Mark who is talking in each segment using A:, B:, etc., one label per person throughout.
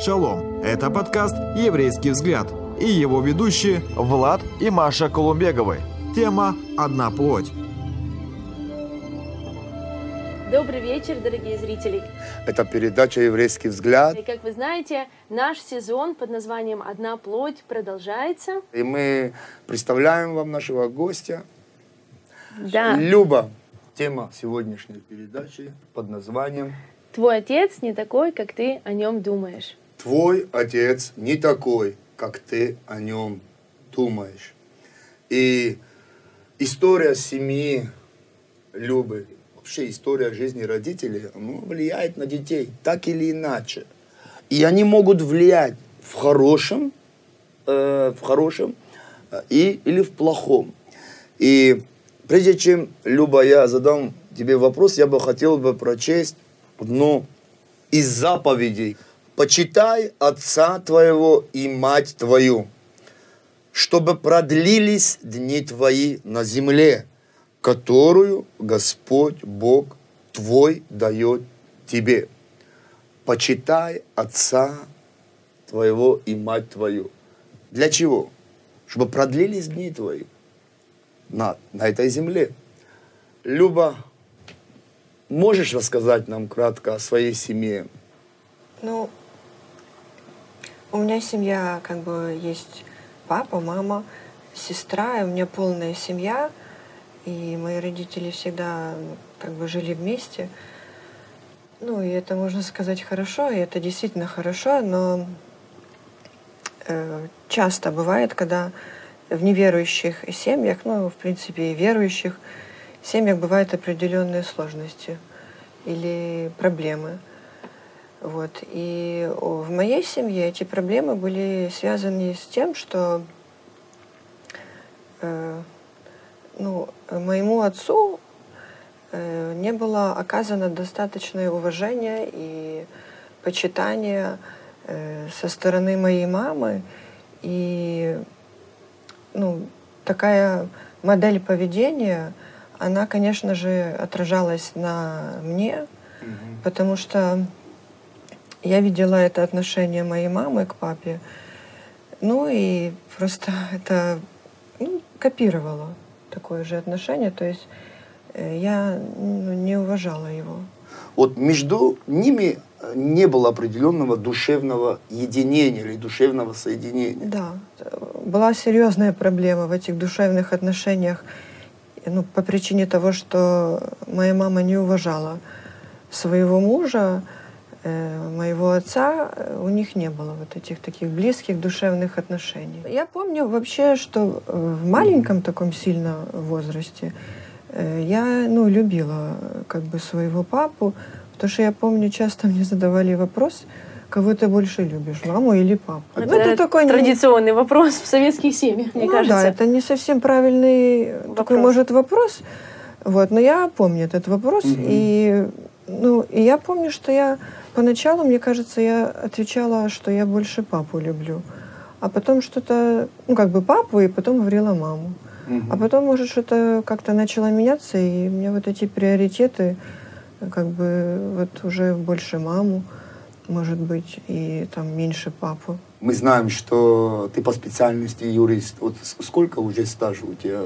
A: Шалом! Это подкаст «Еврейский взгляд» и его ведущие Влад и Маша Колумбеговы. Тема «Одна плоть».
B: Добрый вечер, дорогие зрители.
C: Это передача «Еврейский взгляд».
B: И как вы знаете, наш сезон под названием «Одна плоть» продолжается.
C: И мы представляем вам нашего гостя.
B: Да.
C: Люба. Тема сегодняшней передачи под названием
B: Твой отец не такой, как ты о нем думаешь.
C: «Твой отец не такой, как ты о нем думаешь». И история семьи Любы, вообще история жизни родителей, ну, влияет на детей так или иначе. И они могут влиять в хорошем, э, в хорошем э, и, или в плохом. И прежде чем, Люба, я задам тебе вопрос, я бы хотел бы прочесть одну из заповедей. «Почитай отца твоего и мать твою, чтобы продлились дни твои на земле, которую Господь Бог твой дает тебе. Почитай отца твоего и мать твою. Для чего? Чтобы продлились дни твои на, на этой земле. Люба, можешь рассказать нам кратко о своей семье?
D: Ну, у меня семья, как бы, есть папа, мама, сестра, и у меня полная семья. И мои родители всегда ну, как бы жили вместе. Ну, и это можно сказать хорошо, и это действительно хорошо, но э, часто бывает, когда в неверующих семьях, ну, в принципе, и верующих семьях бывают определенные сложности или проблемы. Вот. И в моей семье эти проблемы были связаны с тем, что э, ну, моему отцу э, не было оказано достаточное уважение и почитание э, со стороны моей мамы. И ну, такая модель поведения, она, конечно же, отражалась на мне, угу. потому что я видела это отношение моей мамы к папе, ну и просто это ну, копировала такое же отношение, то есть э, я ну, не уважала его.
C: Вот между ними не было определенного душевного единения или душевного соединения.
D: Да, была серьезная проблема в этих душевных отношениях, ну, по причине того, что моя мама не уважала своего мужа, э, моего отца, э, у них не было вот этих таких близких душевных отношений. Я помню вообще, что в маленьком таком сильном возрасте э, я, ну, любила как бы своего папу, Потому что я помню, часто мне задавали вопрос, кого ты больше любишь, маму или папу?
B: Это, ну, это такой традиционный не... вопрос в советских семьях, мне
D: ну,
B: кажется.
D: Да, это не совсем правильный вопрос. такой, может, вопрос. Вот, но я помню этот вопрос, угу. и, ну, и я помню, что я поначалу, мне кажется, я отвечала, что я больше папу люблю, а потом что-то, ну, как бы папу, и потом говорила маму. Угу. А потом, может, что-то как-то начало меняться, и мне вот эти приоритеты как бы вот уже больше маму, может быть, и там меньше папу.
C: Мы знаем, что ты по специальности юрист. Вот сколько уже стажа у тебя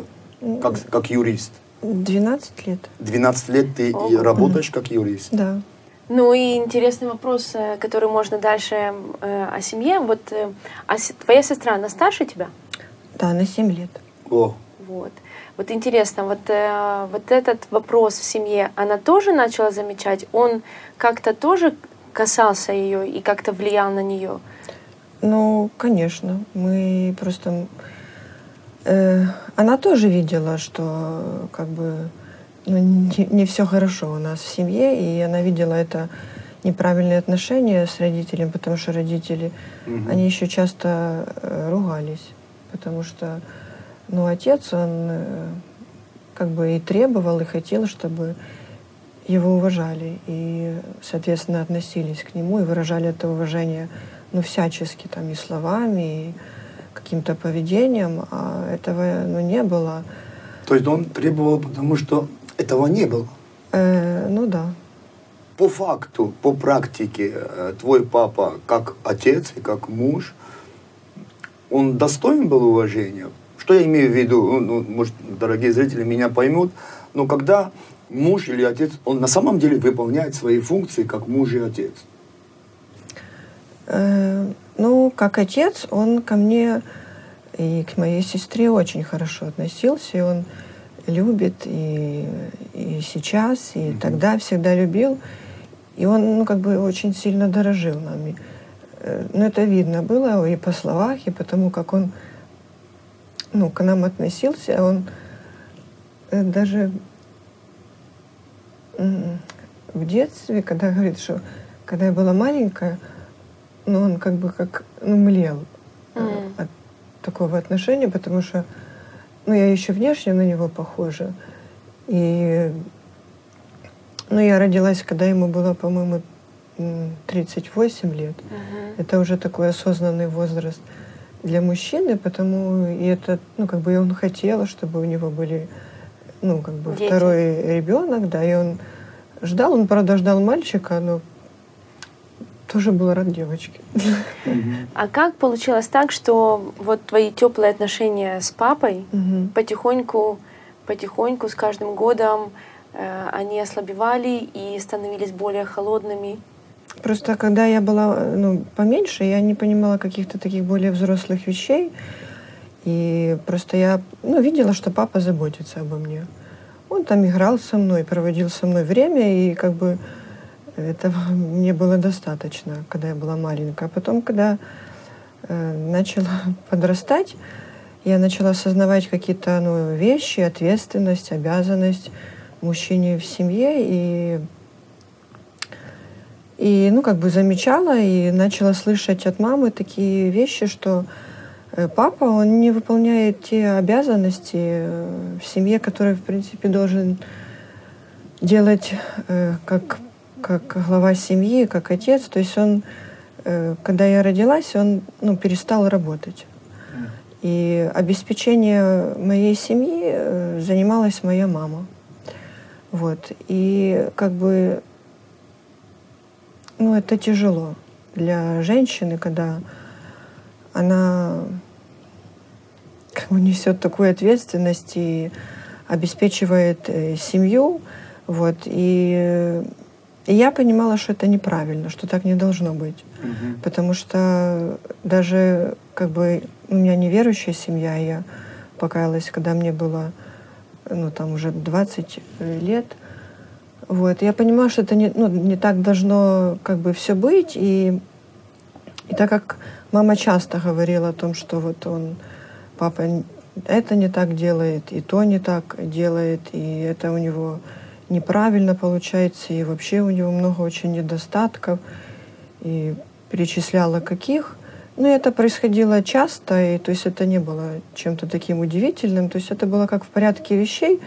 C: как, как юрист?
D: 12 лет.
C: 12 лет ты Ого. работаешь как юрист?
D: Да.
B: Ну и интересный вопрос, э, который можно дальше э, о семье. Вот э, а твоя сестра, она старше тебя?
D: Да, на 7 лет.
C: О.
B: Вот. Вот интересно, вот, э, вот этот вопрос в семье, она тоже начала замечать? Он как-то тоже касался ее и как-то влиял на нее?
D: Ну, конечно. Мы просто... Э, она тоже видела, что как бы ну, не, не все хорошо у нас в семье, и она видела это неправильные отношения с родителями, потому что родители, угу. они еще часто э, ругались, потому что но отец, он э, как бы и требовал, и хотел, чтобы его уважали и, соответственно, относились к нему и выражали это уважение, ну, всячески, там, и словами, и каким-то поведением, а этого, ну, не было.
C: То есть он требовал, потому что этого не было?
D: Э, ну, да.
C: по факту, по практике, э, твой папа как отец и как муж, он достоин был уважения? Что я имею в виду? Ну, ну, может, дорогие зрители меня поймут, но когда муж или отец, он на самом деле выполняет свои функции как муж и отец.
D: Э, ну, как отец, он ко мне и к моей сестре очень хорошо относился, и он любит и, и сейчас, и mm-hmm. тогда всегда любил. И он, ну, как бы очень сильно дорожил нами. Э, ну, это видно было и по словах, и потому, как он, ну, к нам относился. Он э, даже в детстве, когда говорит, что когда я была маленькая, ну, он как бы как, ну, млел mm. от такого отношения, потому что, ну, я еще внешне на него похожа. И, ну, я родилась, когда ему было, по-моему, 38 лет. Uh-huh. Это уже такой осознанный возраст для мужчины, потому и это, ну, как бы и он хотел, чтобы у него были, ну, как бы Дети. второй ребенок, да, и он ждал, он, правда, ждал мальчика, но тоже был рад девочке.
B: А как получилось так, что вот твои теплые отношения с папой потихоньку, потихоньку с каждым годом э, они ослабевали и становились более холодными?
D: Просто когда я была ну, поменьше, я не понимала каких-то таких более взрослых вещей. И просто я ну, видела, что папа заботится обо мне. Он там играл со мной, проводил со мной время, и как бы этого мне было достаточно, когда я была маленькая. А потом, когда э, начала подрастать, я начала осознавать какие-то ну, вещи, ответственность, обязанность мужчине в семье. И, и ну, как бы замечала и начала слышать от мамы такие вещи, что э, папа, он не выполняет те обязанности э, в семье, которые, в принципе, должен делать э, как как глава семьи, как отец. То есть он, э, когда я родилась, он ну, перестал работать. И обеспечение моей семьи э, занималась моя мама. Вот. И как бы, ну, это тяжело для женщины, когда она как бы несет такую ответственность и обеспечивает э, семью. Вот. И и я понимала, что это неправильно, что так не должно быть. Угу. Потому что даже как бы у меня неверующая семья, я покаялась, когда мне было ну, там уже 20 лет. Вот. Я понимала, что это не, ну, не так должно как бы все быть. И, и так как мама часто говорила о том, что вот он, папа, это не так делает, и то не так делает, и это у него неправильно получается, и вообще у него много очень недостатков, и перечисляла каких. Но это происходило часто, и то есть это не было чем-то таким удивительным, то есть это было как в порядке вещей.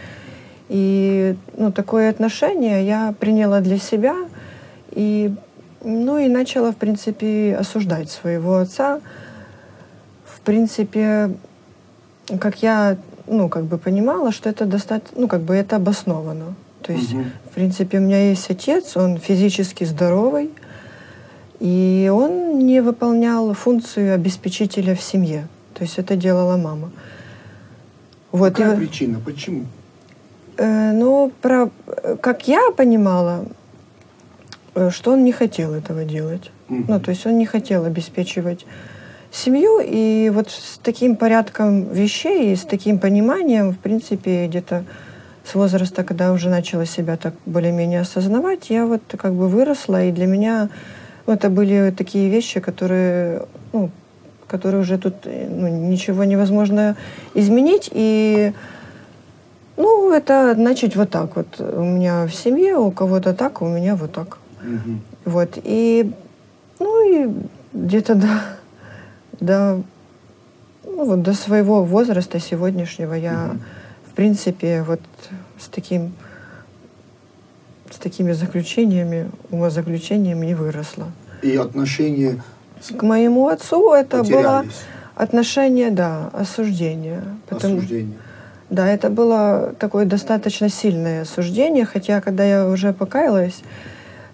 D: И ну, такое отношение я приняла для себя, и, ну, и начала, в принципе, осуждать своего отца. В принципе, как я ну, как бы понимала, что это достаточно, ну, как бы это обосновано. То есть, угу. в принципе, у меня есть отец, он физически здоровый, и он не выполнял функцию обеспечителя в семье. То есть это делала мама.
C: Вот. Какая и, причина? Почему?
D: Э, ну, про, как я понимала, э, что он не хотел этого делать. Угу. Ну, то есть он не хотел обеспечивать семью, и вот с таким порядком вещей и с таким пониманием, в принципе, где-то с возраста, когда уже начала себя так более-менее осознавать, я вот как бы выросла, и для меня ну, это были такие вещи, которые, ну, которые уже тут ну, ничего невозможно изменить. И ну, это значит вот так вот. У меня в семье, у кого-то так, у меня вот так. Угу. Вот. И, ну, и где-то до, до, ну, вот до своего возраста сегодняшнего я угу принципе, вот с таким с такими заключениями, умозаключениями не выросла.
C: И отношение
D: к моему отцу это было отношение, да, осуждение.
C: Потому, осуждение.
D: Да, это было такое достаточно сильное осуждение, хотя когда я уже покаялась,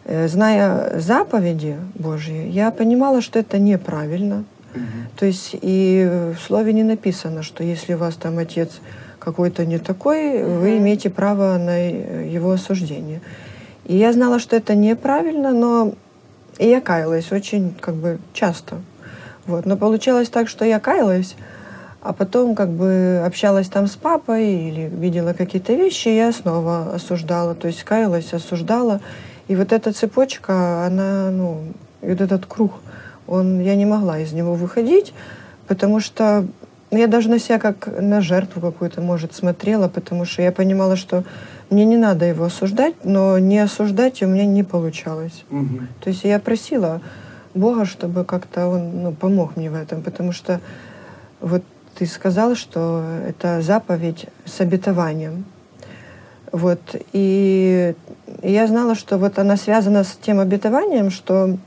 D: э, зная заповеди Божьи, я понимала, что это неправильно. Угу. То есть и в слове не написано, что если у вас там отец какой-то не такой, вы имеете право на его осуждение. И я знала, что это неправильно, но и я каялась очень как бы часто. Вот. Но получалось так, что я каялась, а потом как бы общалась там с папой или видела какие-то вещи, и я снова осуждала, то есть каялась, осуждала. И вот эта цепочка, она, ну, вот этот круг, он, я не могла из него выходить, потому что я даже на себя как на жертву какую-то, может, смотрела, потому что я понимала, что мне не надо его осуждать, но не осуждать у меня не получалось. Угу. То есть я просила Бога, чтобы как-то он ну, помог мне в этом, потому что вот ты сказал, что это заповедь с обетованием. Вот. И я знала, что вот она связана с тем обетованием, что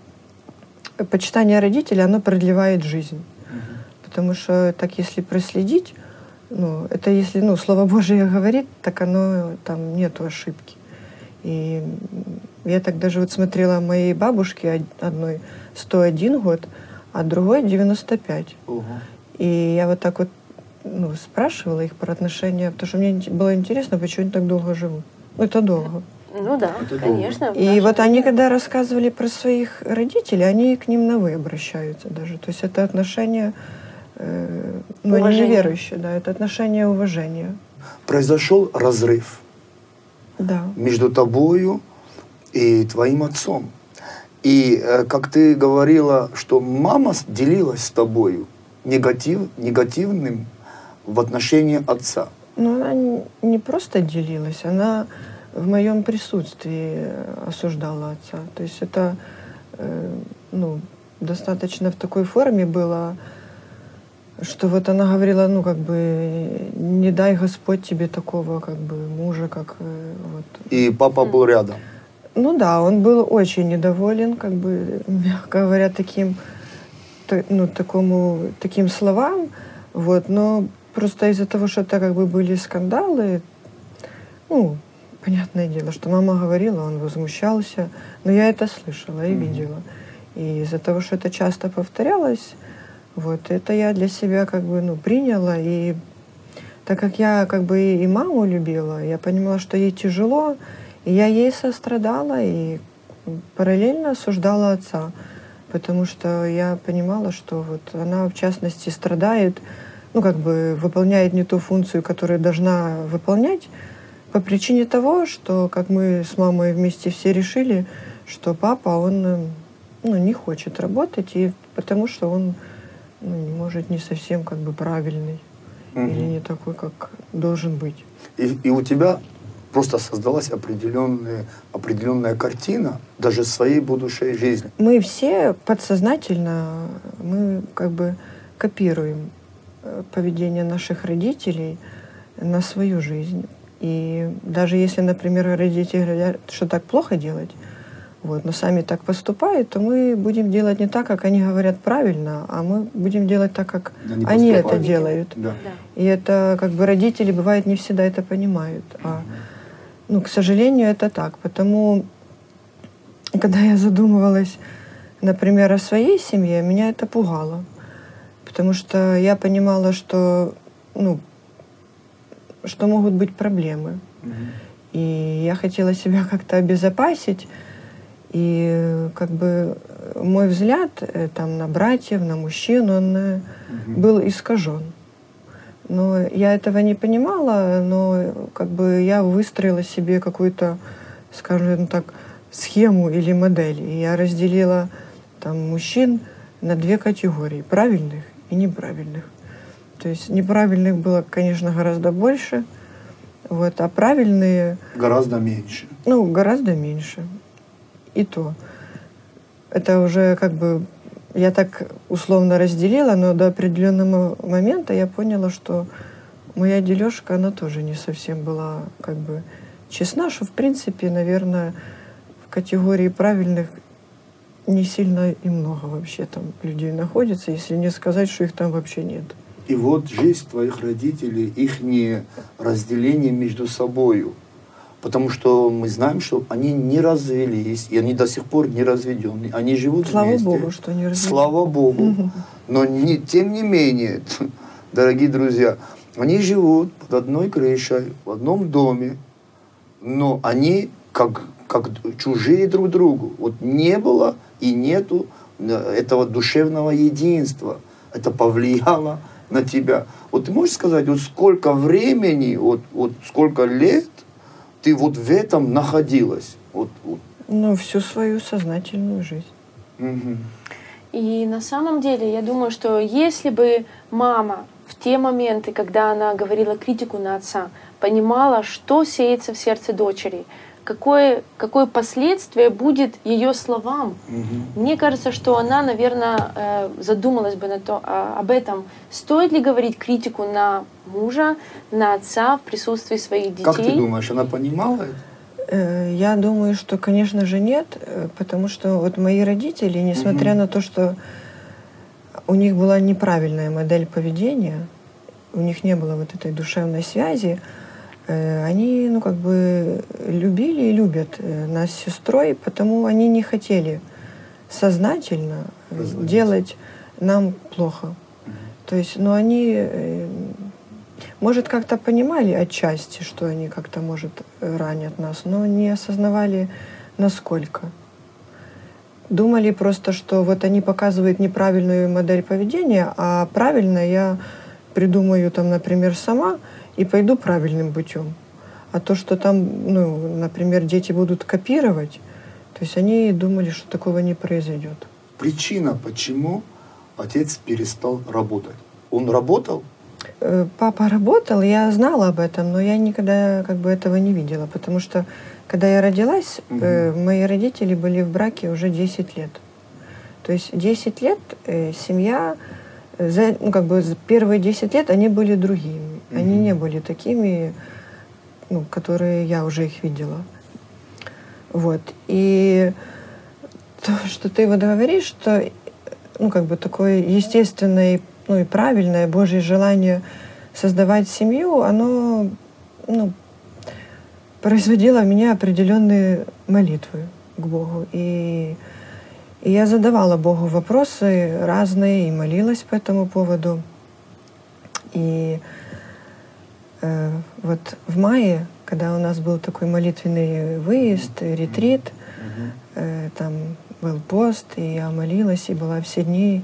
D: почитание родителей, оно продлевает жизнь. Потому что так, если проследить, ну, это если ну, Слово Божие говорит, так оно там нету ошибки. И я так даже вот смотрела моей бабушке одной 101 год, а другой 95. Угу. И я вот так вот ну, спрашивала их про отношения, потому что мне было интересно, почему они так долго живут. Ну, это долго.
B: Ну да, это конечно.
D: И вот они, когда рассказывали про своих родителей, они к ним на «вы» обращаются даже. То есть это отношение, э, ну, они неверующие, да, это отношение уважения.
C: Произошел разрыв
D: да.
C: между тобою и твоим отцом. И э, как ты говорила, что мама делилась с тобою негатив, негативным в отношении отца.
D: Ну, она не просто делилась, она в моем присутствии осуждала отца. То есть это э, ну, достаточно в такой форме было, что вот она говорила, ну, как бы, не дай Господь тебе такого, как бы, мужа, как э, вот.
C: И папа был рядом.
D: Ну да, он был очень недоволен, как бы, мягко говоря, таким, ну, такому, таким словам, вот, но просто из-за того, что это как бы были скандалы, ну, понятное дело, что мама говорила, он возмущался, но я это слышала и mm-hmm. видела. И из-за того, что это часто повторялось, вот, это я для себя как бы, ну, приняла, и так как я как бы и маму любила, я понимала, что ей тяжело, и я ей сострадала и параллельно осуждала отца, потому что я понимала, что вот она, в частности, страдает, ну, как бы выполняет не ту функцию, которую должна выполнять, по причине того, что, как мы с мамой вместе все решили, что папа, он ну, не хочет работать, и потому что он, ну, может, не совсем как бы правильный угу. или не такой, как должен быть.
C: И, и у тебя просто создалась определенная, определенная картина даже своей будущей жизни.
D: Мы все подсознательно, мы как бы копируем э, поведение наших родителей на свою жизнь. И даже если, например, родители говорят, что так плохо делать, вот, но сами так поступают, то мы будем делать не так, как они говорят правильно, а мы будем делать так, как они, они это делают.
C: Да.
D: И это как бы родители бывает не всегда это понимают. А ну, к сожалению, это так. Потому, когда я задумывалась, например, о своей семье, меня это пугало. Потому что я понимала, что, ну, что могут быть проблемы. И я хотела себя как-то обезопасить. И как бы мой взгляд э, там, на братьев, на мужчин, он угу. был искажен. Но я этого не понимала, но как бы я выстроила себе какую-то, скажем так, схему или модель. И я разделила там мужчин на две категории, правильных и неправильных. То есть неправильных было, конечно, гораздо больше, вот, а правильные...
C: Гораздо меньше.
D: Ну, гораздо меньше. И то. Это уже как бы я так условно разделила, но до определенного момента я поняла, что моя дележка, она тоже не совсем была как бы честна, что в принципе, наверное, в категории правильных не сильно и много вообще там людей находится, если не сказать, что их там вообще нет.
C: И вот жизнь твоих родителей, их не разделение между собою Потому что мы знаем, что они не развелись, и они до сих пор не разведены. Они живут
D: Слава
C: вместе.
D: Богу, что не развелись.
C: Слава Богу. Но не, тем не менее, дорогие друзья, они живут под одной крышей, в одном доме, но они как, как чужие друг другу. Вот не было и нету э, этого душевного единства. Это повлияло на тебя. Вот ты можешь сказать, вот сколько времени, вот, вот сколько лет ты вот в этом находилась? Вот, вот.
D: Ну, всю свою сознательную жизнь.
C: Мгм.
B: И на самом деле, я думаю, что если бы мама в те моменты, когда она говорила критику на отца, понимала, что сеется в сердце дочери, какое, какое последствие будет ее словам,
C: Мгм.
B: мне кажется, что она, наверное, э, задумалась бы на то, а, об этом. Стоит ли говорить критику на мужа, на отца в присутствии своих детей?
C: Как ты думаешь, она понимала это?
D: Э, Я думаю, что, конечно же, нет, э, потому что вот мои родители, несмотря
C: Мгм.
D: на то, что у них была неправильная модель поведения, у них не было вот этой душевной связи, э, они, ну, как бы любили и любят э, нас с сестрой, потому они не хотели сознательно э,
C: Разводить.
D: делать нам плохо. То есть, ну, они, э, может, как-то понимали отчасти, что они как-то, может, э, ранят нас, но не осознавали, насколько. Думали просто, что вот они показывают неправильную модель поведения, а правильно я придумаю там, например, сама и пойду правильным путем. А то, что там, ну, например, дети будут копировать, то есть они думали, что такого не произойдет.
C: Причина, почему отец перестал работать. Он работал?
D: Э, Папа работал, я знала об этом, но я никогда как бы этого не видела, потому что когда я родилась, э, мои родители были в браке уже 10 лет. То есть 10 лет э, семья, за, ну, как бы за первые 10 лет они были другими. Они не были такими, ну, которые я уже их видела. Вот. И то, что ты вот говоришь, что ну, как бы такое естественное ну, и правильное Божье желание создавать семью, оно ну, производило в меня определенные молитвы к Богу. И, и я задавала Богу вопросы разные и молилась по этому поводу. И э, вот в мае, когда у нас был такой молитвенный выезд, ретрит, э, там был пост, и я молилась, и была все дни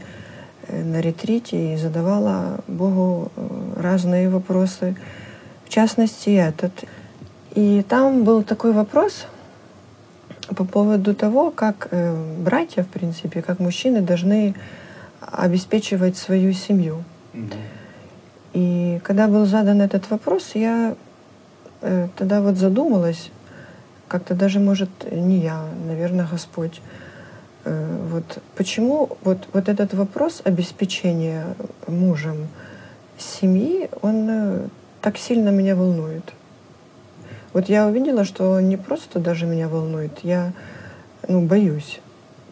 D: э, на ретрите, и задавала Богу э, разные вопросы, в частности этот. И там был такой вопрос по поводу того, как э, братья, в принципе, как мужчины должны обеспечивать свою семью. И когда был задан этот вопрос, я э, тогда вот задумалась, как-то даже, может, не я, наверное, Господь, э, вот почему вот, вот этот вопрос обеспечения мужем семьи, он э, так сильно меня волнует. Вот я увидела, что он не просто даже меня волнует, я ну, боюсь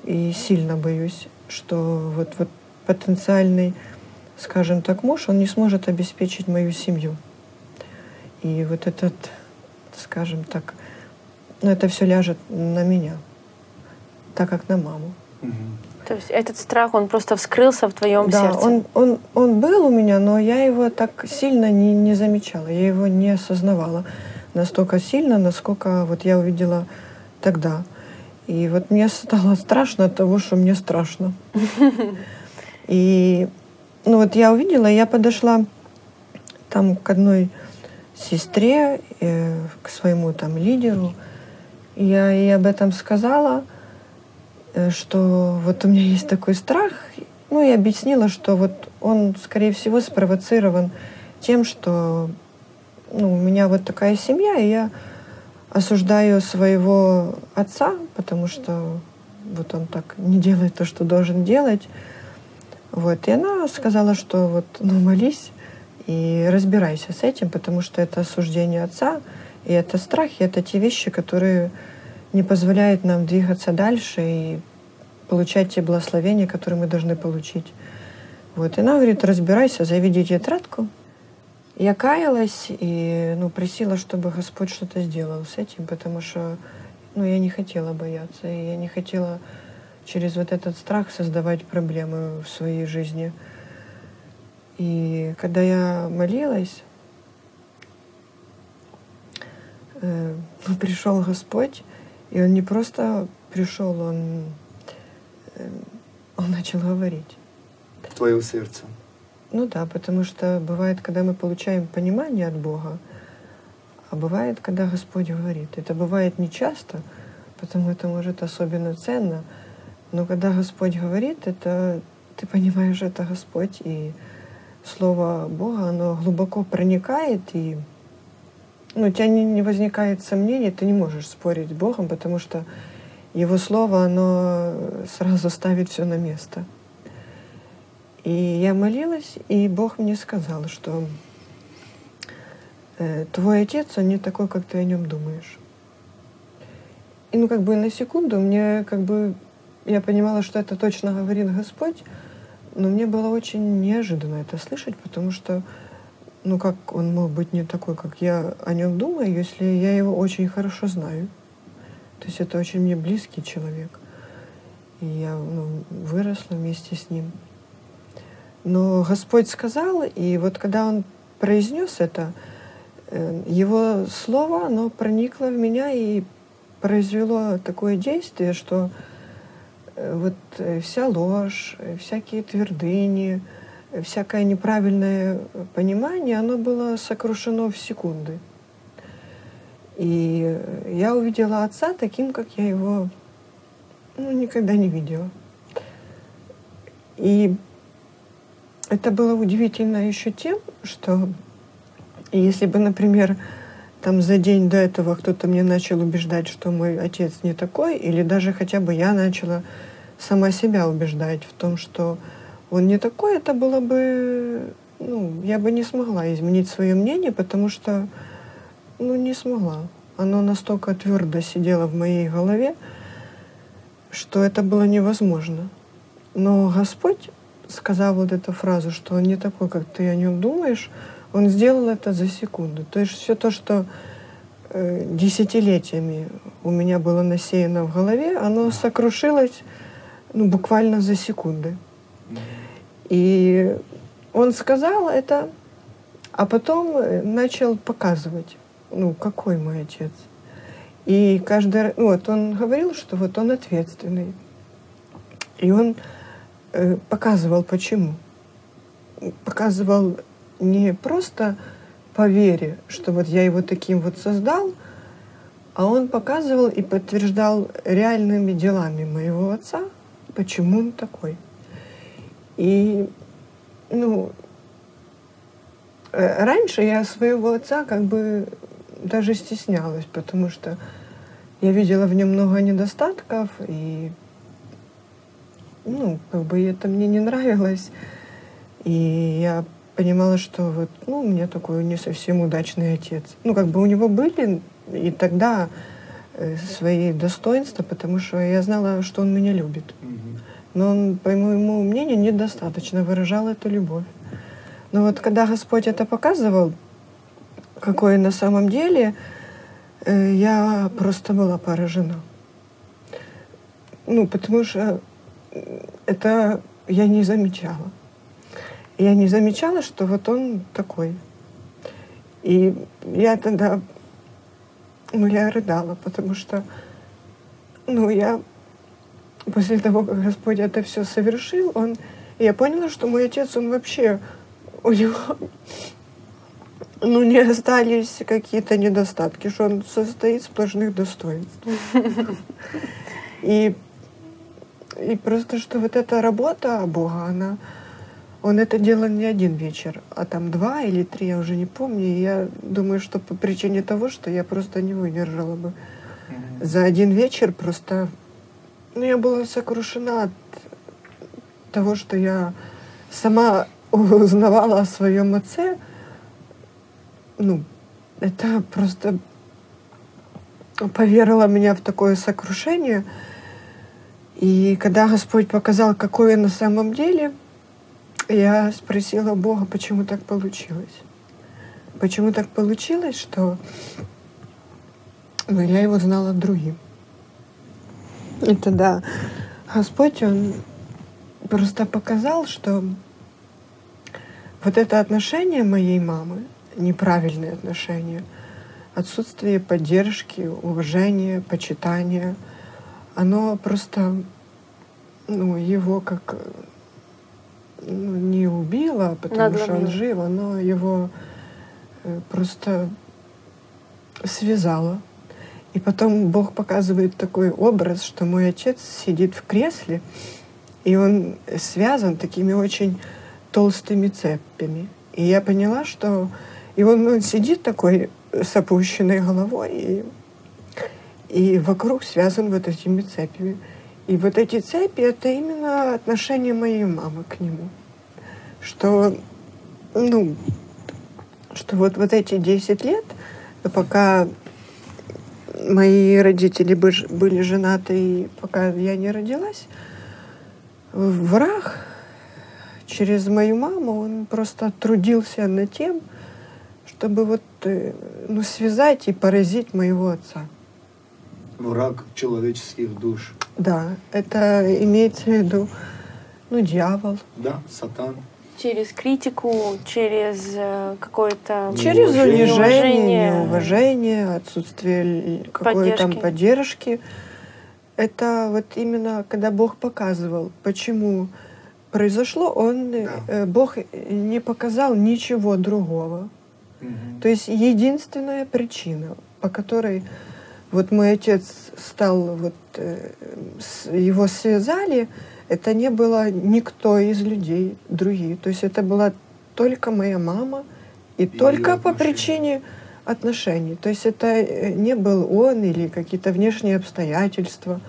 D: и сильно боюсь, что вот, вот потенциальный скажем так, муж, он не сможет обеспечить мою семью. И вот этот, скажем так, ну это все ляжет на меня, так как на маму.
B: То есть этот страх, он просто вскрылся в твоем
D: да,
B: сердце.
D: он, он, он был у меня, но я его так сильно не, не замечала, я его не осознавала настолько сильно, насколько вот я увидела тогда. И вот мне стало страшно от того, что мне страшно. И ну вот я увидела, я подошла там к одной сестре, э, к своему там лидеру, и я ей об этом сказала, э, что вот у меня есть такой страх, ну и объяснила, что вот он, скорее всего, спровоцирован тем, что ну, у меня вот такая семья, и я осуждаю своего отца, потому что вот он так не делает то, что должен делать. Вот. И она сказала, что вот, ну, молись и разбирайся с этим, потому что это осуждение отца, и это страх, и это те вещи, которые не позволяют нам двигаться дальше и получать те благословения, которые мы должны получить. Вот. И она говорит, разбирайся, заведи тетрадку Я каялась и ну, просила, чтобы Господь что-то сделал с этим, потому что ну, я не хотела бояться, и я не хотела через вот этот страх создавать проблемы в своей жизни. И когда я молилась, э, пришел Господь, и Он не просто пришел, Он, э, он начал говорить.
C: В твое сердце.
D: Ну да, потому что бывает, когда мы получаем понимание от Бога, а бывает, когда Господь говорит. Это бывает не часто, потому это может особенно ценно. Но когда Господь говорит, это ты понимаешь, это Господь, и Слово Бога, оно глубоко проникает, и ну, у тебя не, не возникает сомнений, ты не можешь спорить с Богом, потому что Его Слово, оно сразу ставит все на место. И я молилась, и Бог мне сказал, что э, твой отец, он не такой, как ты о нем думаешь. И ну как бы на секунду мне как бы я понимала, что это точно говорит Господь, но мне было очень неожиданно это слышать, потому что ну как он мог быть не такой, как я о нем думаю, если я его очень хорошо знаю. То есть это очень мне близкий человек. И я ну, выросла вместе с ним. Но Господь сказал, и вот когда Он произнес это, э, Его слово, оно проникло в меня и произвело такое действие, что э, вот э, вся ложь, всякие твердыни, всякое неправильное понимание, оно было сокрушено в секунды. И я увидела отца таким, как я его ну, никогда не видела. И это было удивительно еще тем, что если бы, например, там за день до этого кто-то мне начал убеждать, что мой отец не такой, или даже хотя бы я начала сама себя убеждать в том, что он не такой, это было бы, ну, я бы не смогла изменить свое мнение, потому что, ну, не смогла. Оно настолько твердо сидело в моей голове, что это было невозможно. Но Господь сказав вот эту фразу, что он не такой, как ты о нем думаешь, он сделал это за секунду. То есть все то, что э, десятилетиями у меня было насеяно в голове, оно сокрушилось ну, буквально за секунды. И он сказал это, а потом э, начал показывать, ну, какой мой отец. И каждый ну, вот он говорил, что вот он ответственный. И он показывал почему. Показывал не просто по вере, что вот я его таким вот создал, а он показывал и подтверждал реальными делами моего отца, почему он такой. И, ну, э, раньше я своего отца как бы даже стеснялась, потому что я видела в нем много недостатков, и ну, как бы это мне не нравилось. И я понимала, что вот, ну, у меня такой не совсем удачный отец. Ну, как бы у него были и тогда э, свои достоинства, потому что я знала, что он меня любит. Но он, по моему мнению, недостаточно выражал эту любовь. Но вот когда Господь это показывал, какой на самом деле, э, я просто была поражена. Ну, потому что это я не замечала. Я не замечала, что вот он такой. И я тогда, ну, я рыдала, потому что, ну, я после того, как Господь это все совершил, он, я поняла, что мой отец, он вообще, у него, ну, не остались какие-то недостатки, что он состоит сплошных достоинств. И и просто, что вот эта работа Бога, она, он это делал не один вечер, а там два или три, я уже не помню. И я думаю, что по причине того, что я просто не выдержала бы. Mm-hmm. За один вечер просто... Ну, я была сокрушена от того, что я сама узнавала о своем отце. Ну, это просто поверило меня в такое сокрушение — и когда Господь показал, какое на самом деле, я спросила Бога, почему так получилось. почему так получилось, что ну, я его знала другим. И тогда Господь, Он просто показал, что вот это отношение моей мамы, неправильные отношения, отсутствие поддержки, уважения, почитания, оно просто ну, его как ну, не убило, потому Надломило. что он жив, оно его э, просто связало. И потом Бог показывает такой образ, что мой отец сидит в кресле, и он связан такими очень толстыми цепями. И я поняла, что и он, он сидит такой с опущенной головой, и, и вокруг связан вот этими цепями. И вот эти цепи — это именно отношение моей мамы к нему. Что, ну, что вот, вот эти 10 лет, пока мои родители были женаты, и пока я не родилась, враг через мою маму, он просто трудился над тем, чтобы вот, э, ну, связать и поразить моего отца.
C: Враг человеческих душ.
D: Да, это имеется в виду, ну, дьявол.
C: Да, сатан.
B: Через критику, через э, какое-то
D: Через унижение, неуважение, отсутствие какой-то там поддержки. Это вот именно когда Бог показывал, почему произошло, он, да. Э, Бог не показал ничего другого. Угу. То есть единственная причина, по которой вот мой отец стал, вот э, его связали, это не было никто из людей других. То есть это была только моя мама и, и только по причине отношений. То есть это э, не был он или какие-то внешние обстоятельства,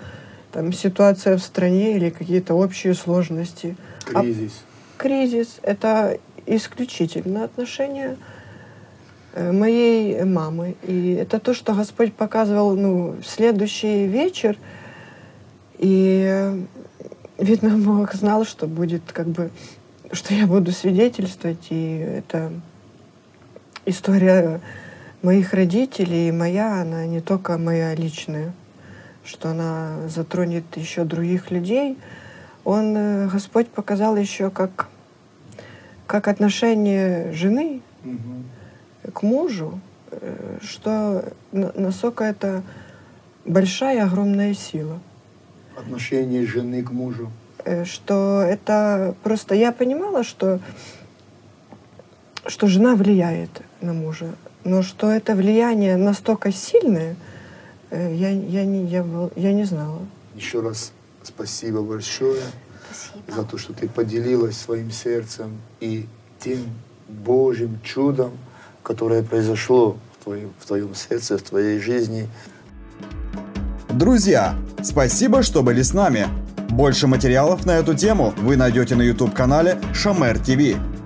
D: там ситуация в стране или какие-то общие сложности.
C: Кризис.
D: А кризис — это исключительно отношения моей мамы. И это то, что Господь показывал ну, в следующий вечер. И, видно, Бог знал, что будет как бы, что я буду свидетельствовать. И это история моих родителей и моя, она не только моя личная, что она затронет еще других людей. Он, э, Господь показал еще как, как отношение жены угу к мужу, э, что насколько это большая, огромная сила.
C: Отношение жены к мужу.
D: Э, что это просто я понимала, что что жена влияет на мужа, но что это влияние настолько сильное, э, я, я, не, я, я не знала.
C: Еще раз спасибо большое спасибо. за то, что ты поделилась своим сердцем и тем Божьим чудом, которое произошло в твоем, в твоем сердце, в твоей жизни.
A: Друзья, спасибо, что были с нами. Больше материалов на эту тему вы найдете на YouTube-канале Шамер ТВ.